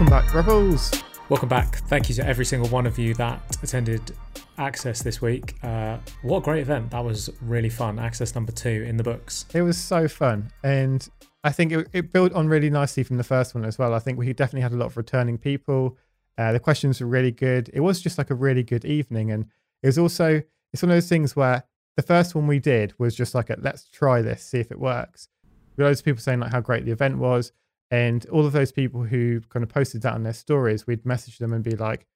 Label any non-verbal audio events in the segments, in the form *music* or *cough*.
Welcome back, Rebels. Welcome back. Thank you to every single one of you that attended Access this week. Uh, what a great event. That was really fun. Access number two in the books. It was so fun. And I think it, it built on really nicely from the first one as well. I think we definitely had a lot of returning people. Uh, the questions were really good. It was just like a really good evening. And it was also, it's one of those things where the first one we did was just like, a, let's try this, see if it works. Loads of people saying like how great the event was. And all of those people who kind of posted that on their stories, we'd message them and be like,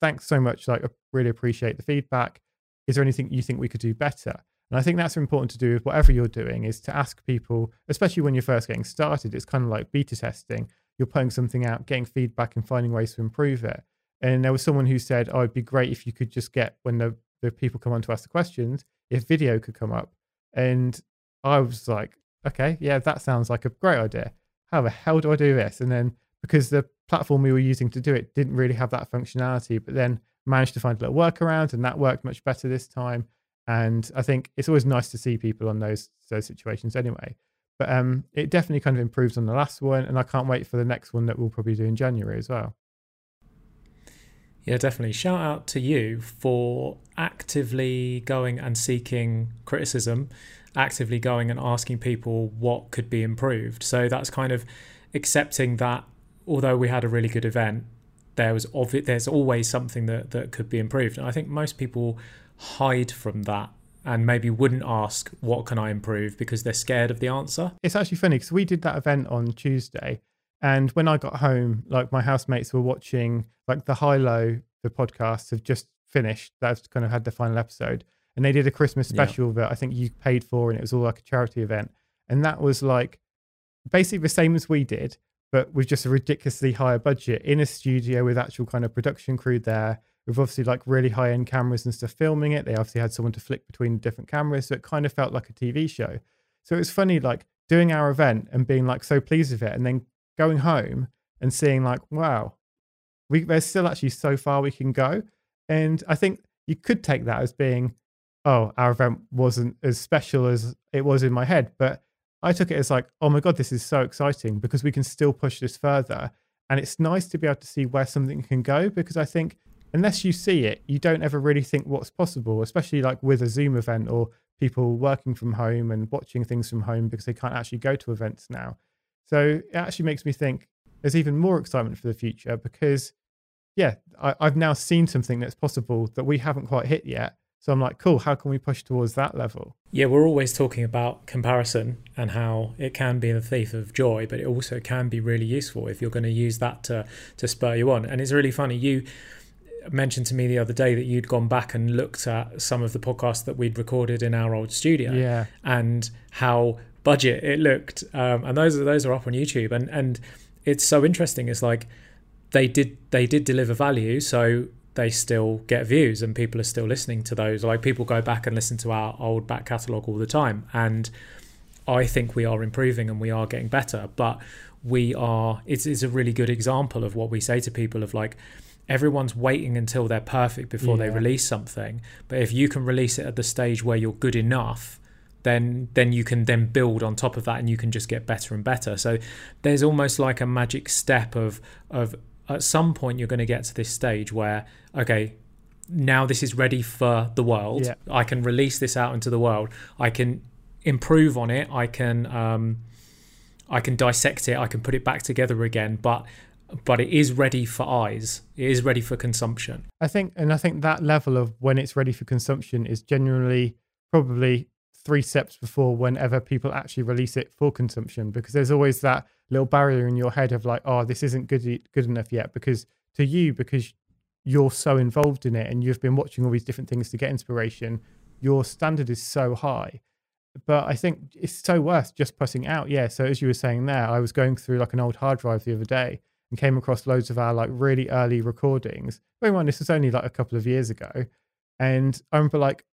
thanks so much. Like, I really appreciate the feedback. Is there anything you think we could do better? And I think that's important to do with whatever you're doing is to ask people, especially when you're first getting started. It's kind of like beta testing. You're putting something out, getting feedback and finding ways to improve it. And there was someone who said, Oh, it'd be great if you could just get when the, the people come on to ask the questions, if video could come up. And I was like, okay, yeah, that sounds like a great idea. How the hell do I do this? And then because the platform we were using to do it didn't really have that functionality, but then managed to find a little workaround and that worked much better this time. And I think it's always nice to see people on those those situations anyway. But um, it definitely kind of improves on the last one, and I can't wait for the next one that we'll probably do in January as well. Yeah, definitely. Shout out to you for actively going and seeking criticism, actively going and asking people what could be improved. So that's kind of accepting that although we had a really good event, there was obvi- there's always something that, that could be improved. And I think most people hide from that and maybe wouldn't ask what can I improve because they're scared of the answer. It's actually funny because we did that event on Tuesday, and when I got home, like my housemates were watching like the high low the podcast have just finished. That's kind of had the final episode, and they did a Christmas special yeah. that I think you paid for, and it was all like a charity event, and that was like basically the same as we did, but with just a ridiculously higher budget in a studio with actual kind of production crew there with obviously like really high end cameras and stuff filming it. They obviously had someone to flick between different cameras. So it kind of felt like a TV show. So it was funny, like doing our event and being like so pleased with it and then going home and seeing like, wow, we, there's still actually so far we can go. And I think you could take that as being, oh, our event wasn't as special as it was in my head. But I took it as like, oh my God, this is so exciting because we can still push this further. And it's nice to be able to see where something can go because I think unless you see it, you don't ever really think what's possible, especially like with a Zoom event or people working from home and watching things from home because they can't actually go to events now. So it actually makes me think there's even more excitement for the future because, yeah, I, have now seen something that's possible that we haven't quite hit yet. So I'm like, cool, how can we push towards that level? Yeah, we're always talking about comparison and how it can be the thief of joy, but it also can be really useful if you're going to use that to to spur you on. And it's really funny. You mentioned to me the other day that you'd gone back and looked at some of the podcasts that we'd recorded in our old studio yeah. and how budget it looked um, and those are those are up on youtube and and it's so interesting it's like they did they did deliver value so they still get views and people are still listening to those like people go back and listen to our old back catalogue all the time and i think we are improving and we are getting better but we are it's, it's a really good example of what we say to people of like everyone's waiting until they're perfect before yeah. they release something. But if you can release it at the stage where you're good enough, then then you can then build on top of that and you can just get better and better. So there's almost like a magic step of of at some point you're going to get to this stage where okay, now this is ready for the world. Yeah. I can release this out into the world. I can improve on it. I can um I can dissect it. I can put it back together again, but but it is ready for eyes. It is ready for consumption. I think, and I think that level of when it's ready for consumption is generally probably three steps before whenever people actually release it for consumption, because there's always that little barrier in your head of like, oh, this isn't good good enough yet, because to you, because you're so involved in it and you've been watching all these different things to get inspiration, your standard is so high. But I think it's so worth just putting out. Yeah. So as you were saying there, I was going through like an old hard drive the other day and came across loads of our like really early recordings. Bear in this was only like a couple of years ago. And I remember like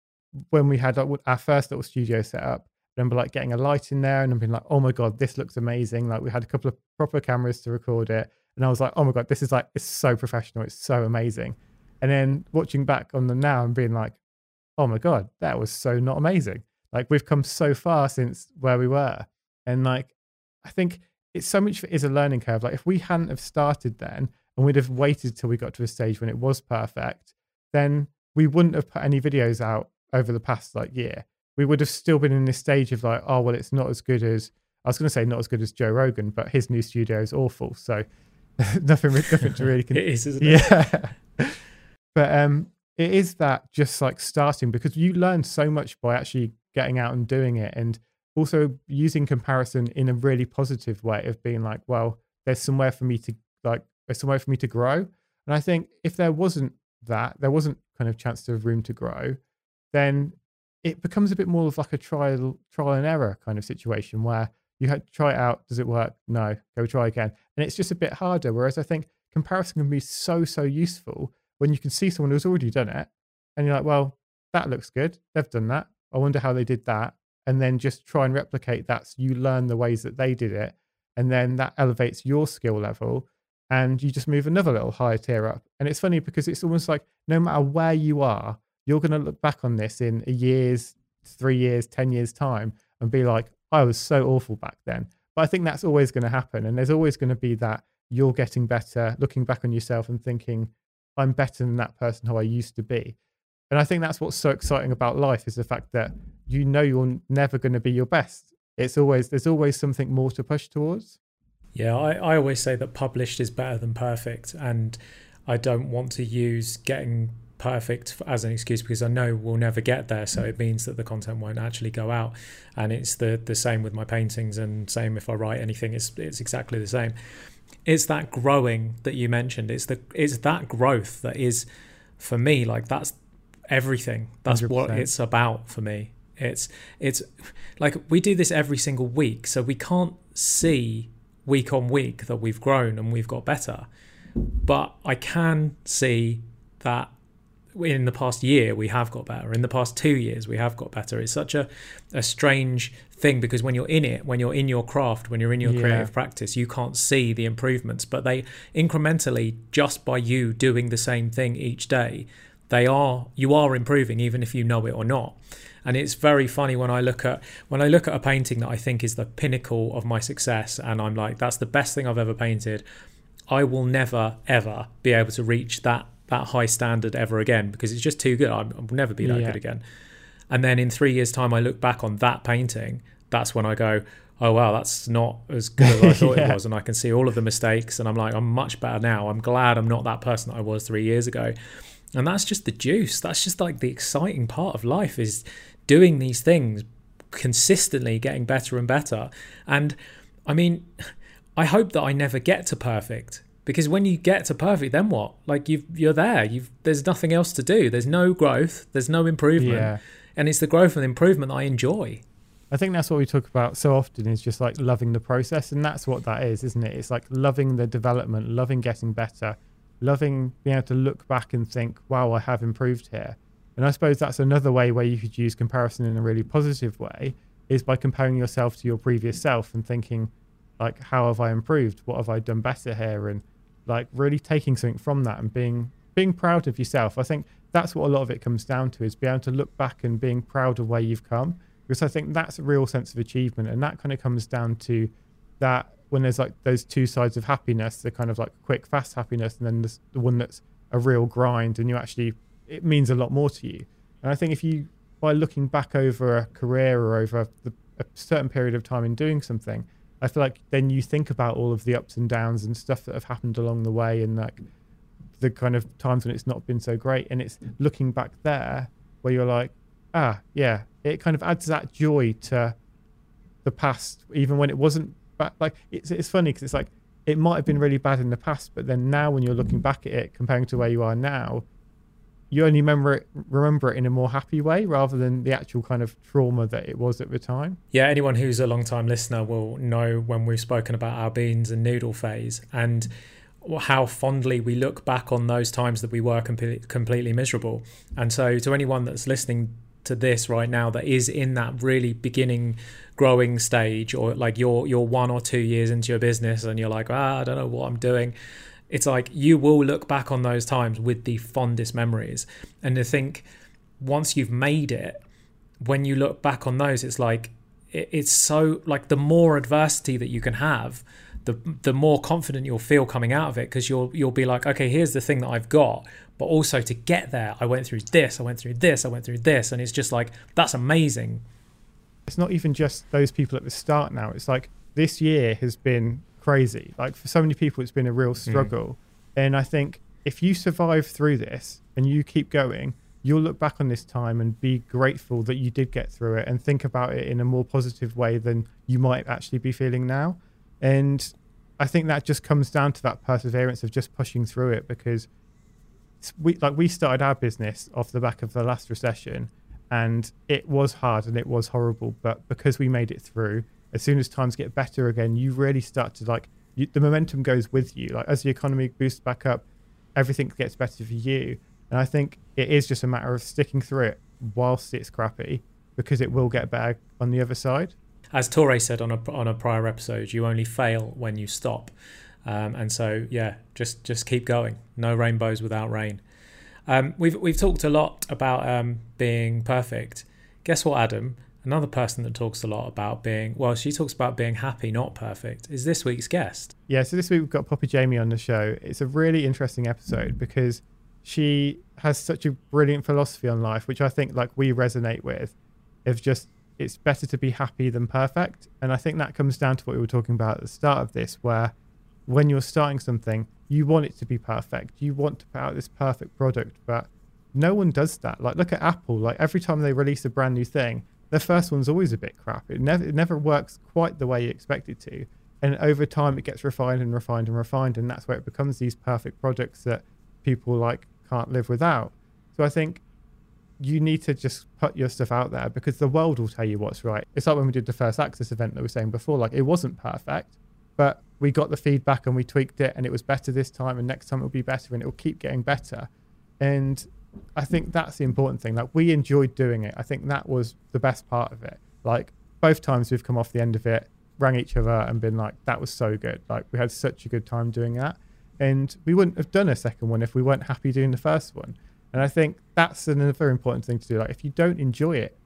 when we had like, our first little studio set up, I remember like getting a light in there and I'm being like, oh my God, this looks amazing. Like we had a couple of proper cameras to record it. And I was like, oh my God, this is like, it's so professional. It's so amazing. And then watching back on them now and being like, oh my God, that was so not amazing. Like we've come so far since where we were. And like, I think it's so much is a learning curve. Like if we hadn't have started then and we'd have waited till we got to a stage when it was perfect, then we wouldn't have put any videos out over the past like year. We would have still been in this stage of like, oh well, it's not as good as I was going to say not as good as Joe Rogan, but his new studio is awful. So *laughs* nothing different to really. *laughs* Con- it is, isn't it? Yeah. *laughs* but um, it is that just like starting because you learn so much by actually getting out and doing it, and also using comparison in a really positive way of being like, well, there's somewhere for me to like, there's somewhere for me to grow. And I think if there wasn't that, there wasn't kind of chance to have room to grow, then it becomes a bit more of like a trial trial and error kind of situation where you had to try it out. Does it work? No. Go try again. And it's just a bit harder. Whereas I think comparison can be so, so useful when you can see someone who's already done it and you're like, well, that looks good. They've done that. I wonder how they did that. And then just try and replicate that so you learn the ways that they did it. And then that elevates your skill level and you just move another little higher tier up. And it's funny because it's almost like no matter where you are, you're going to look back on this in a year's, three years, 10 years' time and be like, I was so awful back then. But I think that's always going to happen. And there's always going to be that you're getting better, looking back on yourself and thinking, I'm better than that person who I used to be. And I think that's what's so exciting about life is the fact that you know you're never going to be your best. It's always, there's always something more to push towards. Yeah, I, I always say that published is better than perfect. And I don't want to use getting perfect as an excuse because I know we'll never get there. So mm. it means that the content won't actually go out. And it's the the same with my paintings and same if I write anything, it's it's exactly the same. It's that growing that you mentioned. It's the it's that growth that is for me like that's everything. That's 100%. what it's about for me. It's it's like we do this every single week, so we can't see week on week that we've grown and we've got better. But I can see that in the past year we have got better. In the past two years we have got better. It's such a, a strange thing because when you're in it when you're in your craft when you're in your yeah. creative practice you can't see the improvements. But they incrementally just by you doing the same thing each day they are you are improving even if you know it or not. And it's very funny when i look at when i look at a painting that i think is the pinnacle of my success and i'm like that's the best thing i've ever painted i will never ever be able to reach that that high standard ever again because it's just too good. I will never be that yeah. good again. And then in three years' time, I look back on that painting. That's when I go, oh wow, that's not as good as I *laughs* thought yeah. it was, and I can see all of the mistakes. And I'm like, I'm much better now. I'm glad I'm not that person that I was three years ago. And that's just the juice. That's just like the exciting part of life is doing these things consistently, getting better and better. And I mean, I hope that I never get to perfect because when you get to perfect then what? Like you you're there. You've there's nothing else to do. There's no growth. There's no improvement. Yeah. and it's the growth and improvement i enjoy. I think that's what we talk about so often is just like loving the process and that's what that is isn't it? It's like loving the development loving getting better loving being able to look back and think wow i have improved here. And i suppose that's another way where you could use comparison in a really positive way is by comparing yourself to your previous self and thinking like how have i improved? What have i done better here? And like really taking something from that and being being proud of yourself. I think that's what a lot of it comes down to is being able to look back and being proud of where you've come. Because I think that's a real sense of achievement. And that kind of comes down to that when there's like those two sides of happiness, the kind of like quick, fast happiness, and then the one that's a real grind and you actually, it means a lot more to you. And I think if you, by looking back over a career or over the, a certain period of time in doing something, I feel like then you think about all of the ups and downs and stuff that have happened along the way and like the kind of times when it's not been so great. And it's looking back there where you're like, ah, yeah, it kind of adds that joy to the past, even when it wasn't bad. Like it's, it's funny because it's like, it might have been really bad in the past, but then now when you're looking back at it, comparing to where you are now, you only remember it remember it in a more happy way rather than the actual kind of trauma that it was at the time. Yeah, anyone who's a long time listener will know when we've spoken about our beans and noodle phase and how fondly we look back on those times that we were com- completely miserable. And so to anyone that's listening to this right now that is in that really beginning growing stage or like you're you're one or two years into your business and you're like ah I don't know what I'm doing it's like you will look back on those times with the fondest memories. And to think once you've made it, when you look back on those, it's like it's so like the more adversity that you can have, the the more confident you'll feel coming out of it because you'll you'll be like, okay, here's the thing that I've got, but also to get there, I went through this, I went through this, I went through this, and it's just like that's amazing. It's not even just those people at the start now. It's like this year has been crazy. Like for so many people, it's been a real struggle, mm. and I think if you survive through this and you keep going, you'll look back on this time and be grateful that you did get through it and think about it in a more positive way than you might actually be feeling now. And I think that just comes down to that perseverance of just pushing through it because we like we started our business off the back of the last recession and it was hard and it was horrible but because we made it through as soon as times get better again you really start to like you, the momentum goes with you like as the economy boosts back up everything gets better for you and i think it is just a matter of sticking through it whilst it's crappy because it will get better on the other side as Torre said on a on a prior episode, you only fail when you stop. Um, and so, yeah, just just keep going. No rainbows without rain. Um, we've we've talked a lot about um, being perfect. Guess what, Adam? Another person that talks a lot about being well, she talks about being happy, not perfect. Is this week's guest? Yeah, so this week we've got Poppy Jamie on the show. It's a really interesting episode because she has such a brilliant philosophy on life, which I think like we resonate with. Of just it's better to be happy than perfect. And I think that comes down to what we were talking about at the start of this, where when you're starting something, you want it to be perfect. You want to put out this perfect product, but no one does that. Like look at Apple. Like every time they release a brand new thing, their first one's always a bit crap. It never it never works quite the way you expect it to. And over time it gets refined and refined and refined and that's where it becomes these perfect products that people like can't live without. So I think you need to just put your stuff out there because the world will tell you what's right. It's like when we did the first Access event that we were saying before, like it wasn't perfect, but we got the feedback and we tweaked it and it was better this time and next time it'll be better and it will keep getting better. And I think that's the important thing. Like we enjoyed doing it. I think that was the best part of it. Like both times we've come off the end of it, rang each other and been like, that was so good. Like we had such a good time doing that. And we wouldn't have done a second one if we weren't happy doing the first one. And I think that's another important thing to do. Like if you don't enjoy it,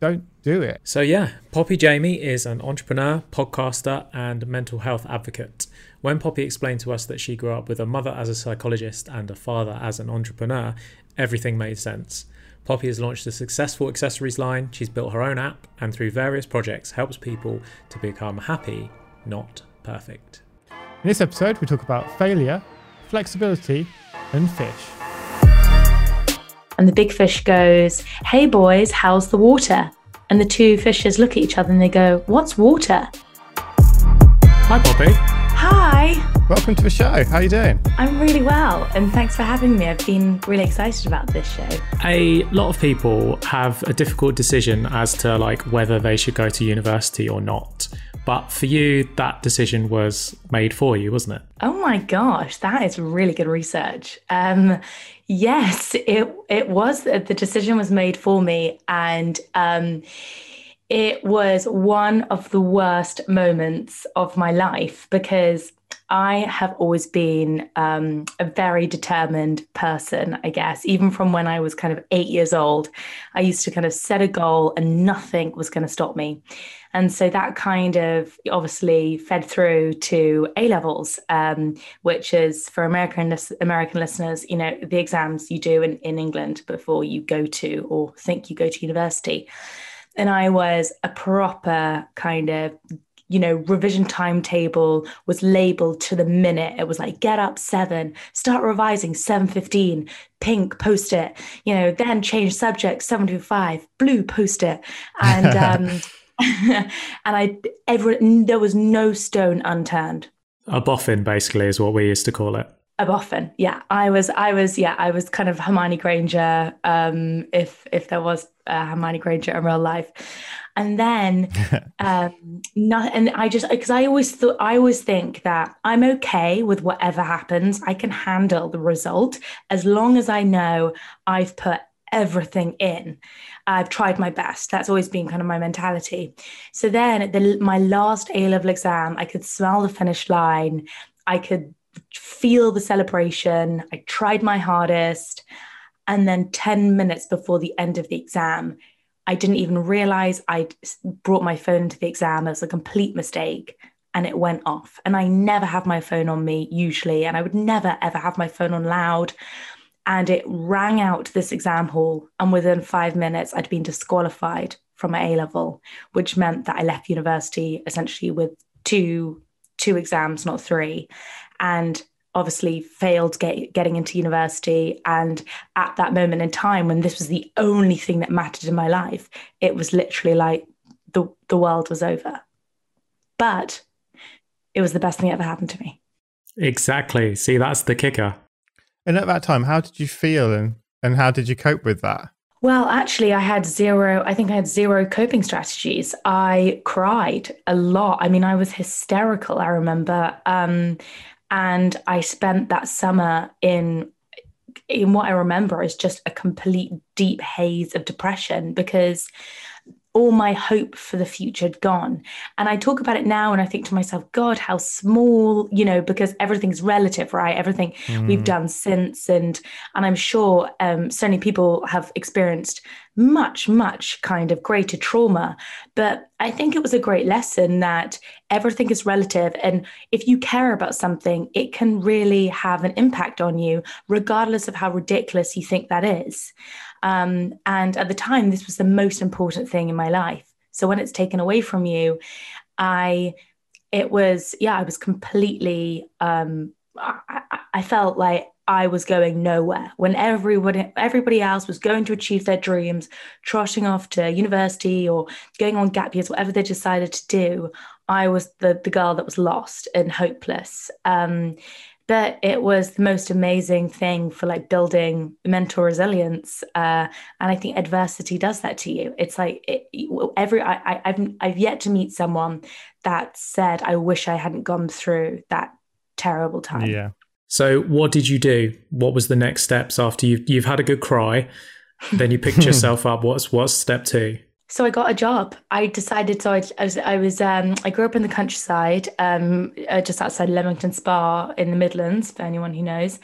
don't do it. So yeah, Poppy Jamie is an entrepreneur, podcaster, and mental health advocate. When Poppy explained to us that she grew up with a mother as a psychologist and a father as an entrepreneur, everything made sense. Poppy has launched a successful accessories line, she's built her own app, and through various projects helps people to become happy, not perfect. In this episode, we talk about failure, flexibility, and fish. And the big fish goes, Hey boys, how's the water? And the two fishes look at each other and they go, What's water? Hi, Poppy. Hi. Welcome to the show. How are you doing? I'm really well, and thanks for having me. I've been really excited about this show. A lot of people have a difficult decision as to like whether they should go to university or not. But for you, that decision was made for you, wasn't it? Oh my gosh, that is really good research. Um, yes, it it was. The decision was made for me, and um, it was one of the worst moments of my life because I have always been um, a very determined person, I guess. Even from when I was kind of eight years old, I used to kind of set a goal and nothing was going to stop me. And so that kind of obviously fed through to A levels, um, which is for American American listeners, you know, the exams you do in, in England before you go to or think you go to university. And I was a proper kind of you know, revision timetable was labeled to the minute. It was like get up seven, start revising seven fifteen, pink post it, you know, then change subject seven to five, blue post it, and *laughs* um, *laughs* and I every there was no stone unturned. A boffin, basically, is what we used to call it. A boffin, yeah. I was, I was, yeah, I was kind of Hermione Granger, um, if if there was a Hermione Granger in real life, and then, *laughs* um, not, and I just because I always thought, I always think that I'm okay with whatever happens. I can handle the result as long as I know I've put everything in. I've tried my best. That's always been kind of my mentality. So then, at the, my last A level exam, I could smell the finish line. I could feel the celebration. I tried my hardest. And then 10 minutes before the end of the exam, I didn't even realize I'd brought my phone to the exam. Was a complete mistake and it went off. And I never have my phone on me usually, and I would never ever have my phone on loud. And it rang out this exam hall, and within five minutes, I'd been disqualified from my A level, which meant that I left university essentially with two two exams, not three, and obviously failed get, getting into university. And at that moment in time, when this was the only thing that mattered in my life, it was literally like the the world was over. But it was the best thing that ever happened to me. Exactly. See, that's the kicker. And at that time, how did you feel and, and how did you cope with that? Well, actually, I had zero, I think I had zero coping strategies. I cried a lot. I mean, I was hysterical, I remember. Um, and I spent that summer in in what I remember is just a complete deep haze of depression because all my hope for the future had gone. And I talk about it now and I think to myself, God, how small, you know, because everything's relative, right? Everything mm. we've done since. And and I'm sure um, so many people have experienced much, much kind of greater trauma. But I think it was a great lesson that everything is relative. And if you care about something, it can really have an impact on you, regardless of how ridiculous you think that is. Um, and at the time, this was the most important thing in my life. So when it's taken away from you, I, it was, yeah, I was completely, um, I, I felt like I was going nowhere when everybody everybody else was going to achieve their dreams, trotting off to university or going on gap years, whatever they decided to do. I was the the girl that was lost and hopeless. Um, but it was the most amazing thing for like building mental resilience uh, and i think adversity does that to you. It's like it, every I, have I've yet to meet someone that said i wish i hadn't gone through that terrible time. Yeah. So what did you do? What was the next steps after you you've had a good cry? Then you picked *laughs* yourself up. What's what's step two so I got a job. I decided. So I, I was. I was. Um, I grew up in the countryside, um, uh, just outside Leamington Spa in the Midlands, for anyone who knows.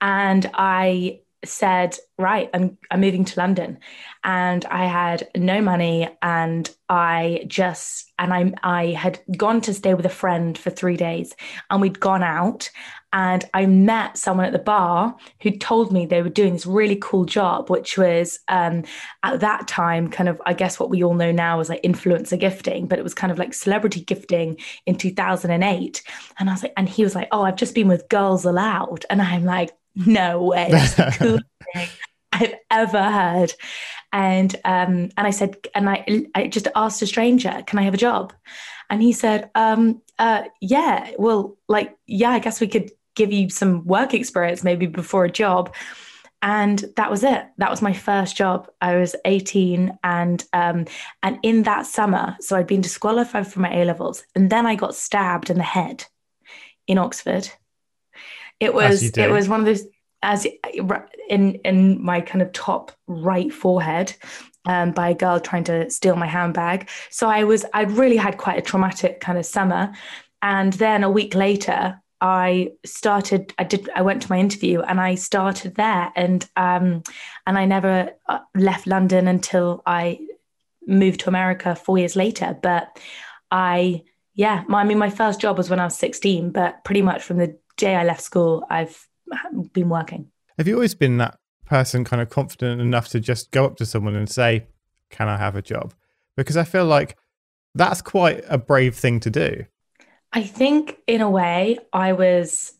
And I said, right, I'm I'm moving to London, and I had no money, and I just and I I had gone to stay with a friend for three days, and we'd gone out, and I met someone at the bar who told me they were doing this really cool job, which was um, at that time kind of, I guess, what we all know now as like influencer gifting, but it was kind of like celebrity gifting in 2008. And I was like, and he was like, oh, I've just been with Girls Aloud. And I'm like, no way. That's the *laughs* coolest thing I've ever heard. And um, and I said, and I, I just asked a stranger, can I have a job? And he said, um, uh, yeah, well, like, yeah, I guess we could give you some work experience maybe before a job. And that was it. That was my first job. I was 18 and um, and in that summer so i'd been disqualified from my a levels and then i got stabbed in the head in oxford. It was it was one of those as in in my kind of top right forehead um, by a girl trying to steal my handbag. So i was i really had quite a traumatic kind of summer. And then a week later I started. I did. I went to my interview and I started there, and um, and I never uh, left London until I moved to America four years later. But I, yeah, my, I mean, my first job was when I was sixteen. But pretty much from the day I left school, I've been working. Have you always been that person, kind of confident enough to just go up to someone and say, "Can I have a job?" Because I feel like that's quite a brave thing to do. I think, in a way, I was.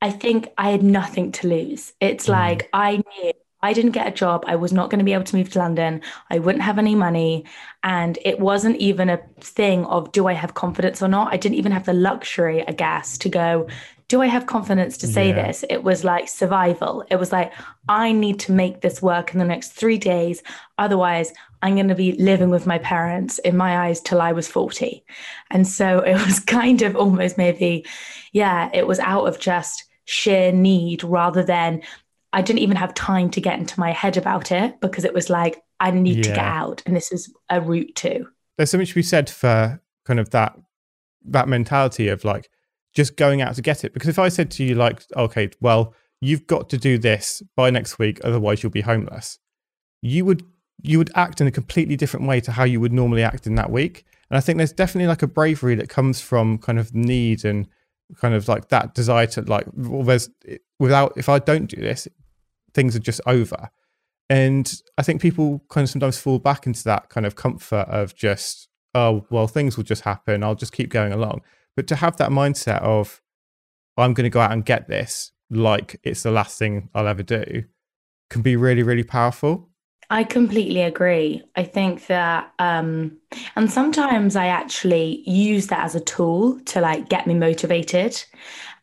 I think I had nothing to lose. It's mm. like I knew I didn't get a job. I was not going to be able to move to London. I wouldn't have any money. And it wasn't even a thing of do I have confidence or not? I didn't even have the luxury, I guess, to go, do I have confidence to say yeah. this? It was like survival. It was like, I need to make this work in the next three days. Otherwise, I'm going to be living with my parents in my eyes till I was 40. And so *laughs* it was kind of almost maybe, yeah, it was out of just sheer need rather than I didn't even have time to get into my head about it because it was like, I need yeah. to get out. And this is a route to. There's so much to be said for kind of that that mentality of like just going out to get it. Because if I said to you, like, okay, well, you've got to do this by next week, otherwise you'll be homeless, you would you would act in a completely different way to how you would normally act in that week. And I think there's definitely like a bravery that comes from kind of need and kind of like that desire to like, well, there's without, if I don't do this, things are just over. And I think people kind of sometimes fall back into that kind of comfort of just, oh, well, things will just happen. I'll just keep going along. But to have that mindset of, I'm going to go out and get this like it's the last thing I'll ever do can be really, really powerful. I completely agree. I think that, um, and sometimes I actually use that as a tool to like get me motivated.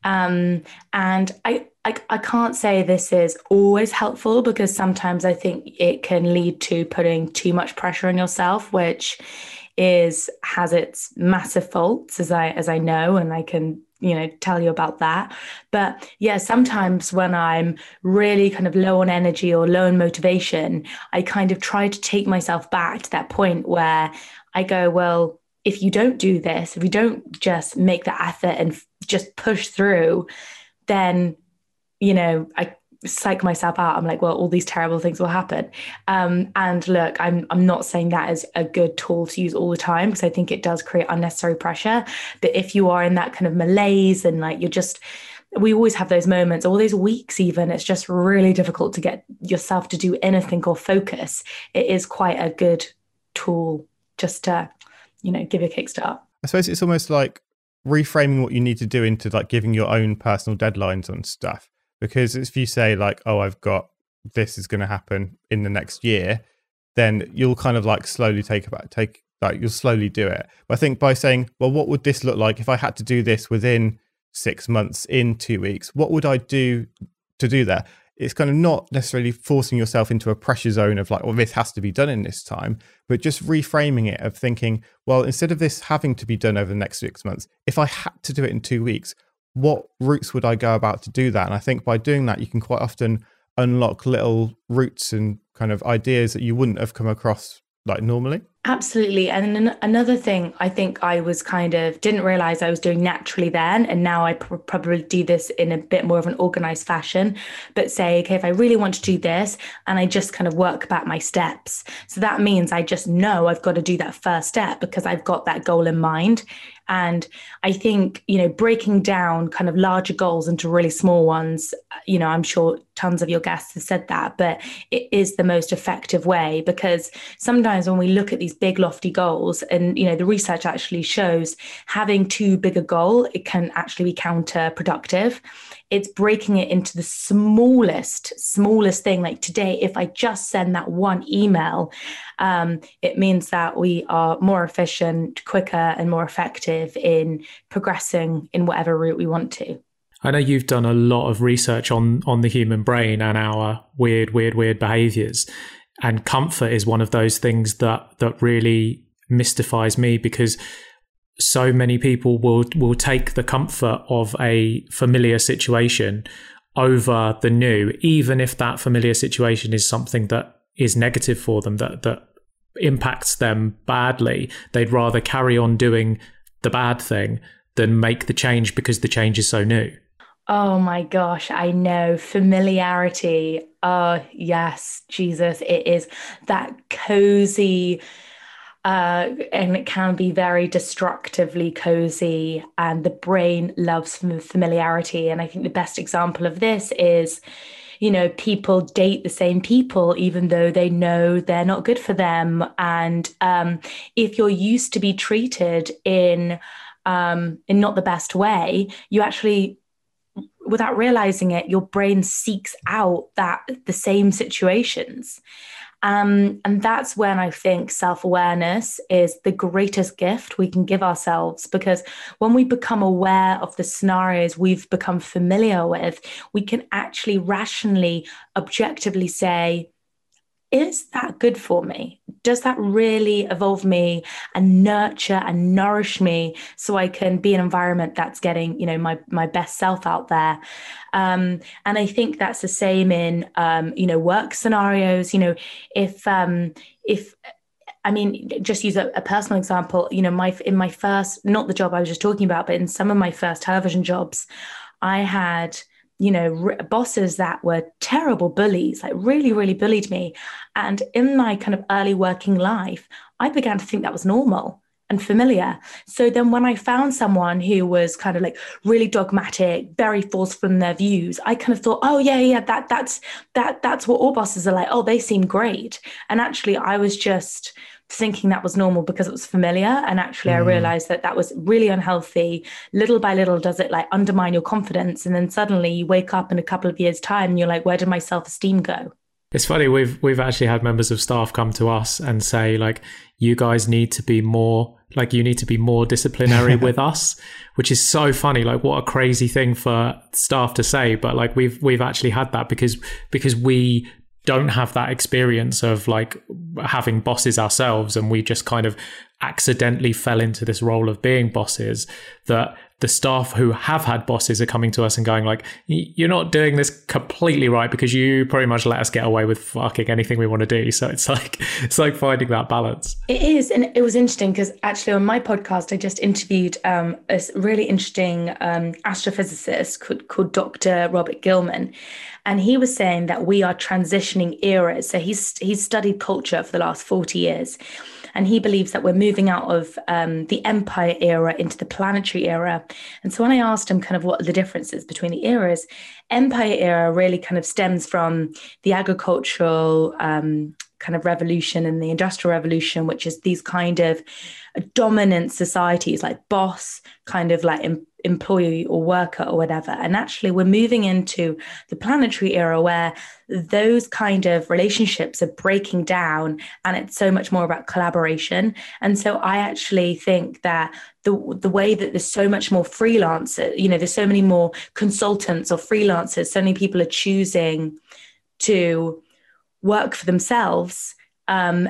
Um, and I, I, I can't say this is always helpful because sometimes I think it can lead to putting too much pressure on yourself, which is has its massive faults as I as I know and I can you know tell you about that. But yeah sometimes when i'm really kind of low on energy or low on motivation i kind of try to take myself back to that point where i go well if you don't do this if you don't just make the effort and just push through then you know i psych myself out. I'm like, well, all these terrible things will happen. Um, and look, I'm I'm not saying that is a good tool to use all the time because I think it does create unnecessary pressure. But if you are in that kind of malaise and like you're just we always have those moments, all those weeks, even it's just really difficult to get yourself to do anything or focus. It is quite a good tool just to, you know, give a kickstart. I suppose it's almost like reframing what you need to do into like giving your own personal deadlines on stuff because if you say like oh i've got this is going to happen in the next year then you'll kind of like slowly take about take like you'll slowly do it. But i think by saying well what would this look like if i had to do this within six months in two weeks? What would i do to do that? It's kind of not necessarily forcing yourself into a pressure zone of like well this has to be done in this time but just reframing it of thinking well instead of this having to be done over the next six months if i had to do it in two weeks what routes would I go about to do that? And I think by doing that, you can quite often unlock little routes and kind of ideas that you wouldn't have come across like normally. Absolutely. And then another thing I think I was kind of didn't realize I was doing naturally then. And now I pr- probably do this in a bit more of an organized fashion. But say, okay, if I really want to do this and I just kind of work back my steps. So that means I just know I've got to do that first step because I've got that goal in mind. And I think, you know, breaking down kind of larger goals into really small ones, you know, I'm sure tons of your guests have said that, but it is the most effective way because sometimes when we look at these big lofty goals. And, you know, the research actually shows having too big a goal, it can actually be counterproductive. It's breaking it into the smallest smallest thing. Like today if i just send that one email um, it means that we are more efficient quicker and more effective in progressing in whatever route we want to. I know you've done a lot of research on on the human brain and our weird, weird, weird behaviors. And comfort is one of those things that that really mystifies me because so many people will will take the comfort of a familiar situation over the new, even if that familiar situation is something that is negative for them, that that impacts them badly. They'd rather carry on doing the bad thing than make the change because the change is so new. Oh my gosh, I know. Familiarity. Oh, yes, Jesus. It is that cozy uh, and it can be very destructively cozy. And the brain loves familiarity. And I think the best example of this is, you know, people date the same people even though they know they're not good for them. And um, if you're used to be treated in um, in not the best way, you actually without realizing it, your brain seeks out that the same situations. Um, and that's when I think self awareness is the greatest gift we can give ourselves because when we become aware of the scenarios we've become familiar with, we can actually rationally, objectively say, is that good for me? Does that really evolve me and nurture and nourish me so I can be an environment that's getting, you know, my my best self out there? Um, and I think that's the same in, um, you know, work scenarios. You know, if um, if I mean, just use a, a, personal example. You know, my in my first, not the job I was just talking about, but in some of my first television jobs, I had you know, bosses that were terrible bullies, like really, really bullied me. And in my kind of early working life, I began to think that was normal and familiar. So then when I found someone who was kind of like really dogmatic, very forceful in their views, I kind of thought, oh yeah, yeah, that that's that that's what all bosses are like. Oh, they seem great. And actually I was just thinking that was normal because it was familiar. And actually mm. i realized that that was really unhealthy. Little by little does it like undermine your confidence? And then suddenly you wake up in a couple of years time and you're like where did my self-esteem go? It's funny we've we've actually had members of staff come to us and say like you guys need to be more like you need to be more disciplinary *laughs* with us which is so funny. Like what a crazy thing for staff to say. But like we've we've actually had that because because we don't have that experience of like having bosses ourselves and we just kind of accidentally fell into this role of being bosses that the staff who have had bosses are coming to us and going like you're not doing this completely right because you pretty much let us get away with fucking anything we want to do. So it's like *laughs* it's like finding that balance. It is and it was interesting because actually on my podcast i just interviewed um, a really interesting um, astrophysicist called, called dr robert gilman and he was saying that we are transitioning eras. So he's he's studied culture for the last 40 years and he believes that we're moving out of um, the empire era into the planetary era. And so when I asked him kind of what the differences between the eras, empire era really kind of stems from the agricultural um, kind of revolution and the industrial revolution, which is these kind of dominant societies like boss, kind of like employee or worker or whatever. And actually, we're moving into the planetary era where those kind of relationships are breaking down and it's so much more about collaboration. And so I actually think that the, the way that there's so much more freelancers, you know, there's so many more consultants or freelancers, so many people are choosing to work for themselves um,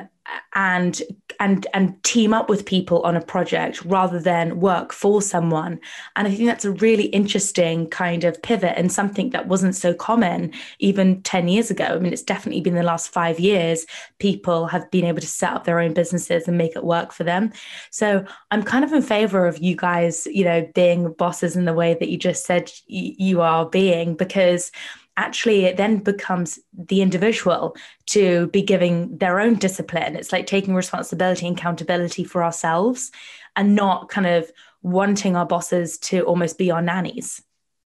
and and and team up with people on a project rather than work for someone. And i think that's a really interesting kind of pivot and something that wasn't so common even 10 years ago. I mean it's definitely been the last 5 years people have been able to set up their own businesses and make it work for them. So i'm kind of in favor of you guys you know being bosses in the way that you just said you are being because actually it then becomes the individual to be giving their own discipline. It's like taking responsibility and accountability for ourselves and not kind of wanting our bosses to almost be our nannies.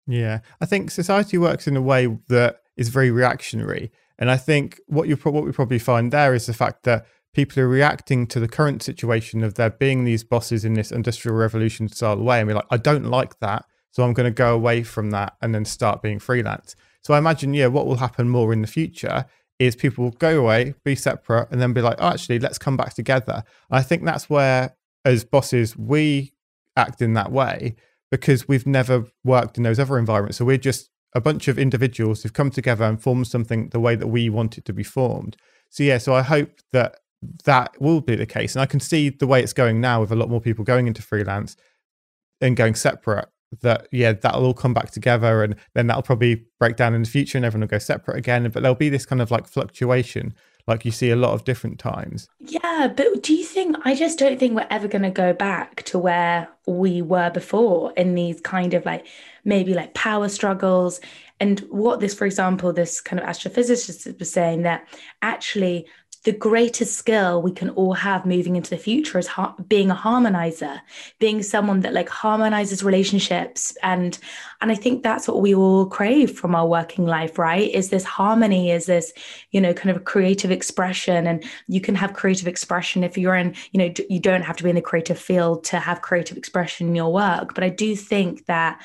Yeah, I think society works in a way that is very reactionary, and I think what you what we probably find there is the fact that people are reacting to the current situation of there being these bosses in this industrial revolution style way, and we're like, I don't like that, so I'm going to go away from that and then start being freelance. So I imagine, yeah, what will happen more in the future is people will go away, be separate, and then be like, oh, actually, let's come back together. And I think that's where, as bosses, we act in that way because we've never worked in those other environments. So we're just a bunch of individuals who've come together and formed something the way that we want it to be formed. So yeah, so I hope that that will be the case. And I can see the way it's going now with a lot more people going into freelance and going separate that yeah that'll all come back together and then that'll probably break down in the future and everyone will go separate again but there'll be this kind of like fluctuation like you see a lot of different times. Yeah but do you think i just don't think we're ever going to go back to where we were before in these kind of like maybe like power struggles and what this for example this kind of astrophysicist was saying that actually the greatest skill we can all have moving into the future is ha- being a harmonizer being someone that like harmonizes relationships. And and i think that's what we all crave from our working life right? Is this harmony is this you know kind of creative expression. And you can have creative expression if you're in you know you don't have to be in the creative field to have creative expression in your work. But i do think that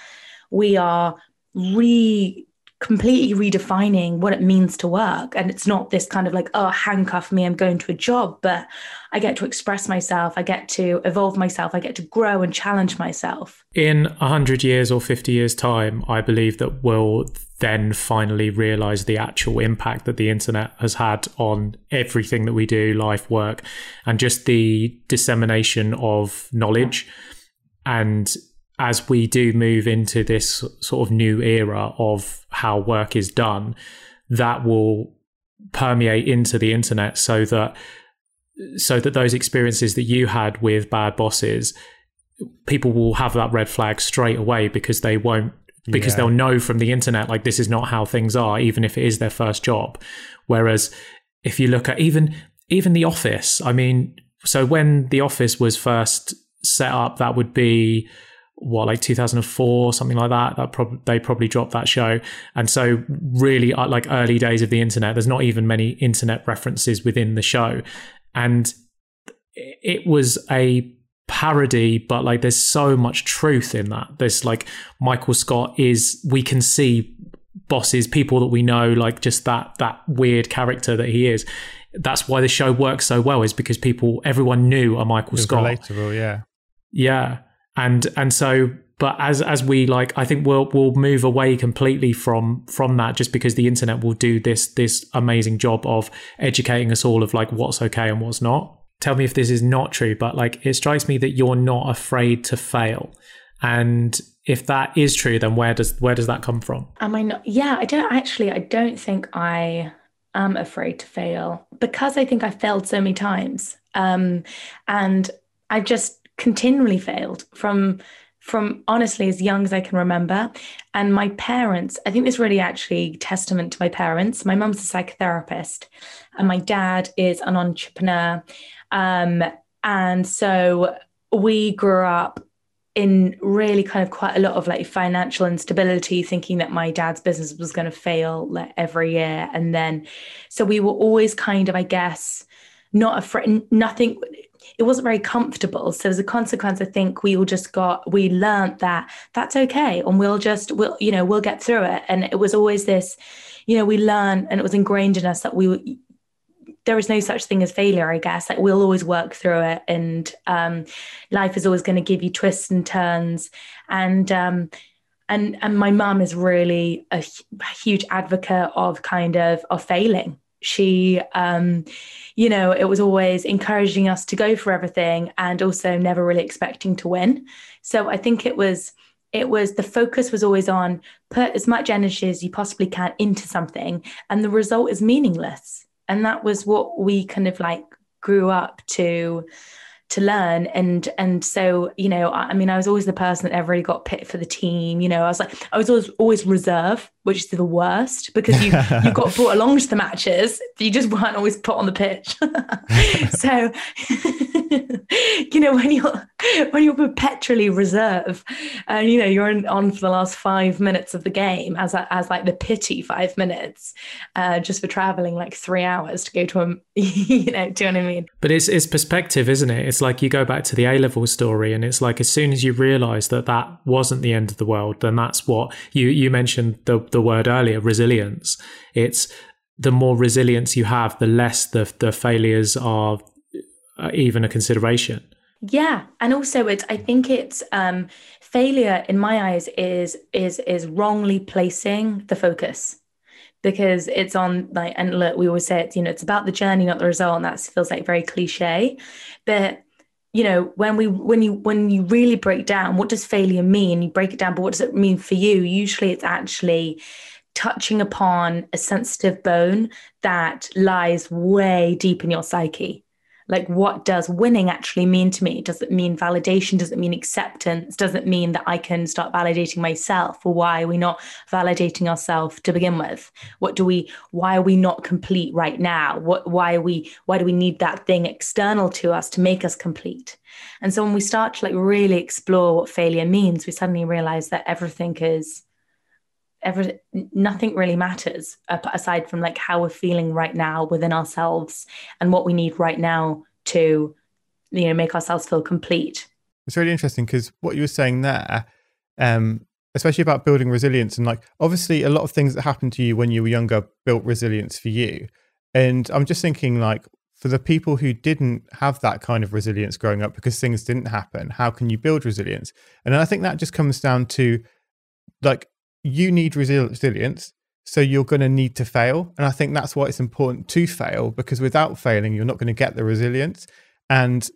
we are re completely redefining what it means to work. And it's not this kind of like, oh, handcuff me, I'm going to a job, but I get to express myself, I get to evolve myself, I get to grow and challenge myself. In 100 years or 50 years' time, I believe that we'll then finally realize the actual impact that the internet has had on everything that we do, life, work, and just the dissemination of knowledge. And as we do move into this sort of new era of how work is done, that will permeate into the internet so that so that those experiences that you had with bad bosses people will have that red flag straight away because they won't because Yeah. they'll know from the internet like this is not how things are, even if it is their first job. Whereas if you look at even even the office, I mean, so when the office was first set up, that would be what like 2004 something like that that prob- they probably dropped that show. And so really uh, like early days of the internet there's not even many internet references within the show. And it was a parody but like there's so much truth in that. There's like michael scott is we can see bosses people that we know like just that that weird character that he is. That's why the show works so well is because people everyone knew a michael scott. relatable, yeah. yeah, and and so, but as as we like, I think we'll we'll move away completely from from that just because the internet will do this this amazing job of educating us all of like what's okay and what's not. Tell me if this is not true, but like it strikes me that you're not afraid to fail, and if that is true, then where does where does that come from? Am I not? Yeah, I don't actually, I don't think I am afraid to fail because I think I failed so many times. Um, and I've just continually failed from from honestly as young as I can remember. And my parents, I think this really actually testament to my parents. My mum's a psychotherapist and my dad is an entrepreneur. Um, and so we grew up in really kind of quite a lot of like financial instability, thinking that my dad's business was going to fail like every year. And then, so we were always kind of, I guess, not afraid, nothing, it wasn't very comfortable. So as a consequence, I think we all just got, we learned that that's okay. And we'll just, we'll, you know, we'll get through it. And it was always this, you know, we learned and it was ingrained in us that we, there is no such thing as failure, I guess. Like we'll always work through it, and um, life is always going to give you twists and turns. And um, and and my mum is really a, a huge advocate of kind of of failing. She, um, you know, it was always encouraging us to go for everything, and also never really expecting to win. So I think it was it was the focus was always on put as much energy as you possibly can into something, and the result is meaningless and that was what we kind of like grew up to to learn. And and so you know I, I mean I was always the person that ever really got picked for the team you know I was like I was always always reserve which is the worst because you you got brought *laughs* along to the matches you just weren't always put on the pitch. *laughs* So *laughs* *laughs* you know when you're when you're perpetually reserve and you know you're in, on for the last five minutes of the game as as like the pity five minutes uh, just for traveling like three hours to go to a *laughs* you know do you know what I mean But it's it's perspective, isn't it? It's like you go back to the A level story, and it's like as soon as you realise that that wasn't the end of the world, then that's what you you mentioned the the word earlier, resilience. It's the more resilience you have, the less the the failures are uh, even a consideration. Yeah, and also it's I think it's um failure in my eyes is is is wrongly placing the focus because it's on like and look we always say it's you know it's about the journey not the result and that feels like very cliche. But you know when we when you when you really break down what does failure mean? You break it down but what does it mean for you? Usually it's actually touching upon a sensitive bone that lies way deep in your psyche like what does winning actually mean to me? Does it mean validation? Does it mean acceptance? Does it mean that i can start validating myself? Or why are we not validating ourselves to begin with? What do we why are we not complete right now? What why are we why do we need that thing external to us to make us complete? And so when we start to like really explore what failure means we suddenly realize that everything is every nothing really matters aside from like how we're feeling right now within ourselves and what we need right now to you know make ourselves feel complete It's really interesting because what you were saying there, um, especially about building resilience, and like obviously a lot of things that happened to you when you were younger built resilience for you. And I'm just thinking, like, for the people who didn't have that kind of resilience growing up because things didn't happen, how can you build resilience? And I think that just comes down to like, you need resilience. So you're going to need to fail. And I think that's why it's important to fail because without failing, you're not going to get the resilience. And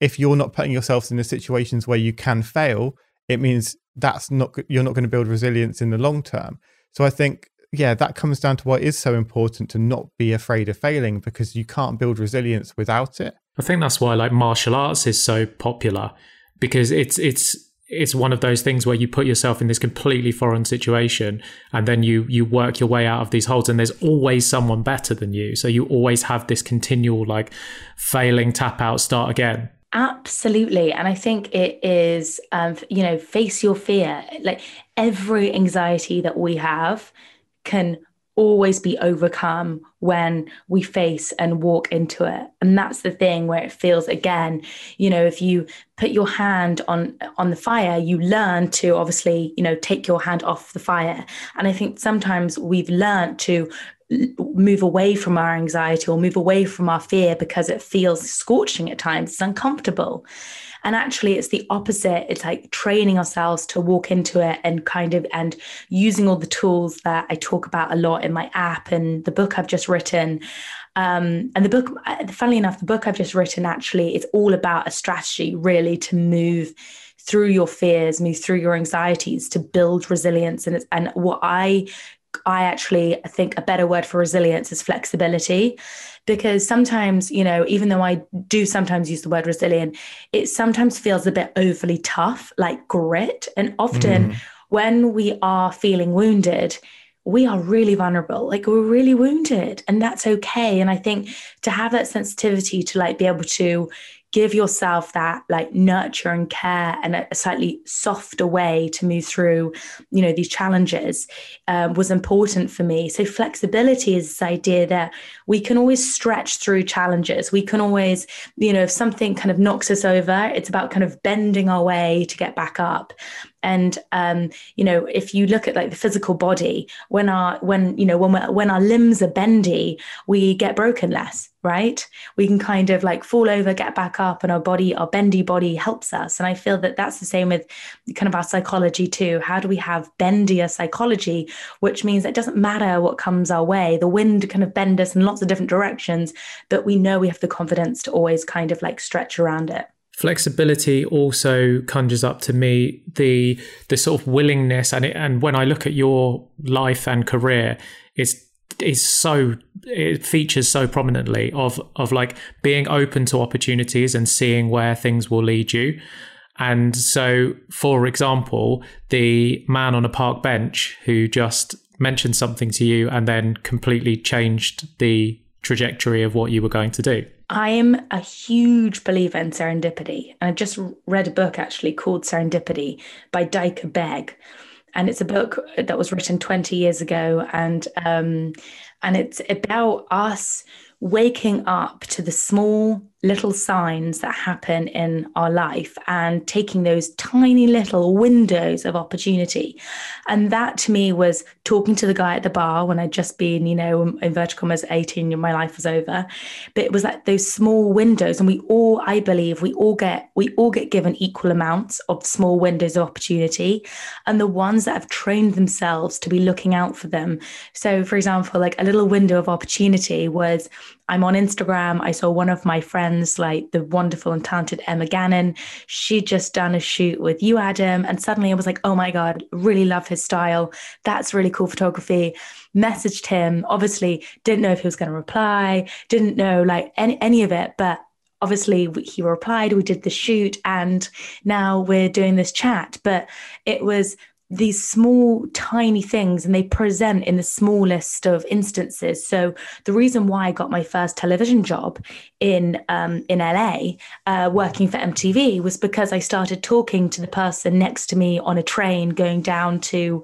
if you're not putting yourselves in the situations where you can fail, it means that's not you're not going to build resilience in the long term. So I think yeah, that comes down to why it is so important to not be afraid of failing because you can't build resilience without it. I think that's why like martial arts is so popular because it's it's it's one of those things where you put yourself in this completely foreign situation and then you you work your way out of these holes and there's always someone better than you so you always have this continual like failing tap out start again Absolutely. And I think it is, um, you know, face your fear. Like every anxiety that we have can always be overcome when we face and walk into it. And that's the thing where it feels again you know if you put your hand on on the fire you learn to obviously you know take your hand off the fire. And i think sometimes we've learned to move away from our anxiety or move away from our fear because it feels scorching at times it's uncomfortable. And actually it's the opposite. It's like training ourselves to walk into it and kind of and using all the tools that i talk about a lot in my app and the book i've just written. Um, and the book funnily enough the book i've just written actually is all about a strategy really to move through your fears move through your anxieties to build resilience. And and what i I actually think a better word for resilience is flexibility because sometimes, you know, even though I do sometimes use the word resilient, it sometimes feels a bit overly tough, like grit. And often mm. when we are feeling wounded, we are really vulnerable like we're really wounded and that's okay and i think to have that sensitivity to like be able to give yourself that like nurture and care and a, slightly softer way to move through you know these challenges um, was important for me. So flexibility is this idea that we can always stretch through challenges. We can always you know if something kind of knocks us over it's about kind of bending our way to get back up and um, you know if you look at like the physical body when our when you know when when our limbs are bendy we get broken less right? We can kind of like fall over get back up and our body our bendy body helps us. And i feel that that's the same with kind of our psychology too. How do we have bendier psychology which means it doesn't matter what comes our way. The wind kind of bend us in lots of different directions but we know we have the confidence to always kind of like stretch around it flexibility also conjures up to me the the sort of willingness and it, and when I look at your life and career it's is so it features so prominently of of like being open to opportunities and seeing where things will lead you. And so for example the man on a park bench who just mentioned something to you and then completely changed the trajectory of what you were going to do I am a huge believer in serendipity. And I just read a book actually called Serendipity by Dieker Begg. And it's a book that was written 20 years ago. And um, and it's about us waking up to the small little signs that happen in our life and taking those tiny little windows of opportunity. And that to me was talking to the guy at the bar when I'd just been, you know, in vertical as 18, and my life was over. But it was like those small windows. And we all, I believe, we all get, we all get given equal amounts of small windows of opportunity. And the ones that have trained themselves to be looking out for them. So for example, like a little window of opportunity was I'm on Instagram. I saw one of my friends, like the wonderful and talented Emma Gannon. She'd just done a shoot with you, Adam. And suddenly I was like, oh my God, really love his style. That's really cool photography. Messaged him, obviously, didn't know if he was going to reply, didn't know like any, any of it. But obviously he replied we did the shoot and now we're doing this chat but it was these small, tiny things, and they present in the smallest of instances. So the reason why I got my first television job in um, in LA, uh, working for MTV, was because I started talking to the person next to me on a train going down to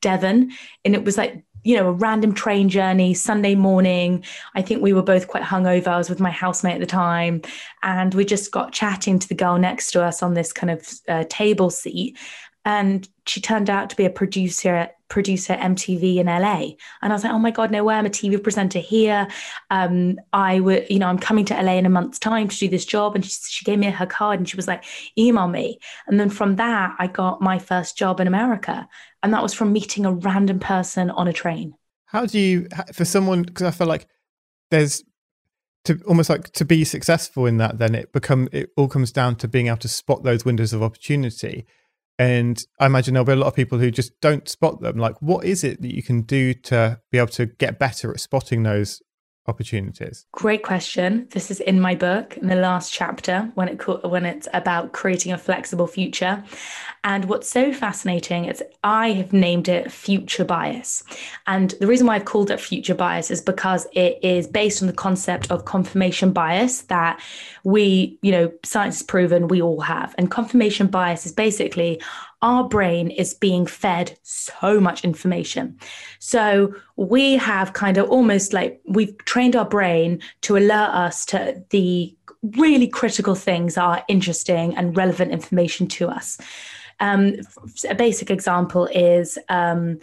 Devon, and it was like you know, a random train journey, Sunday morning. I think we were both quite hungover. I was with my housemate at the time, and we just got chatting to the girl next to us on this kind of uh, table seat and she turned out to be a producer producer MTV in LA. And I was like, oh my God, no way, I'm a TV presenter here. Um, I would, you know, I'm coming to LA in a month's time to do this job. And she, she gave me her card and she was like, email me. And then from that, I got my first job in America. And that was from meeting a random person on a train. How do you, for someone, because I feel like there's to almost like to be successful in that, then it become, it all comes down to being able to spot those windows of opportunity and I imagine there'll be a lot of people who just don't spot them. Like, what is it that you can do to be able to get better at spotting those opportunities? Great question. This is in my book in the last chapter when it when it's about creating a flexible future. And what's so fascinating is I have named it future bias. And the reason why I've called it future bias is because it is based on the concept of confirmation bias that we, you know, science has proven we all have. And confirmation bias is basically our brain is being fed so much information. So we have kind of almost like we've trained our brain to alert us to the really critical things that are interesting and relevant information to us. Um, a basic example is um,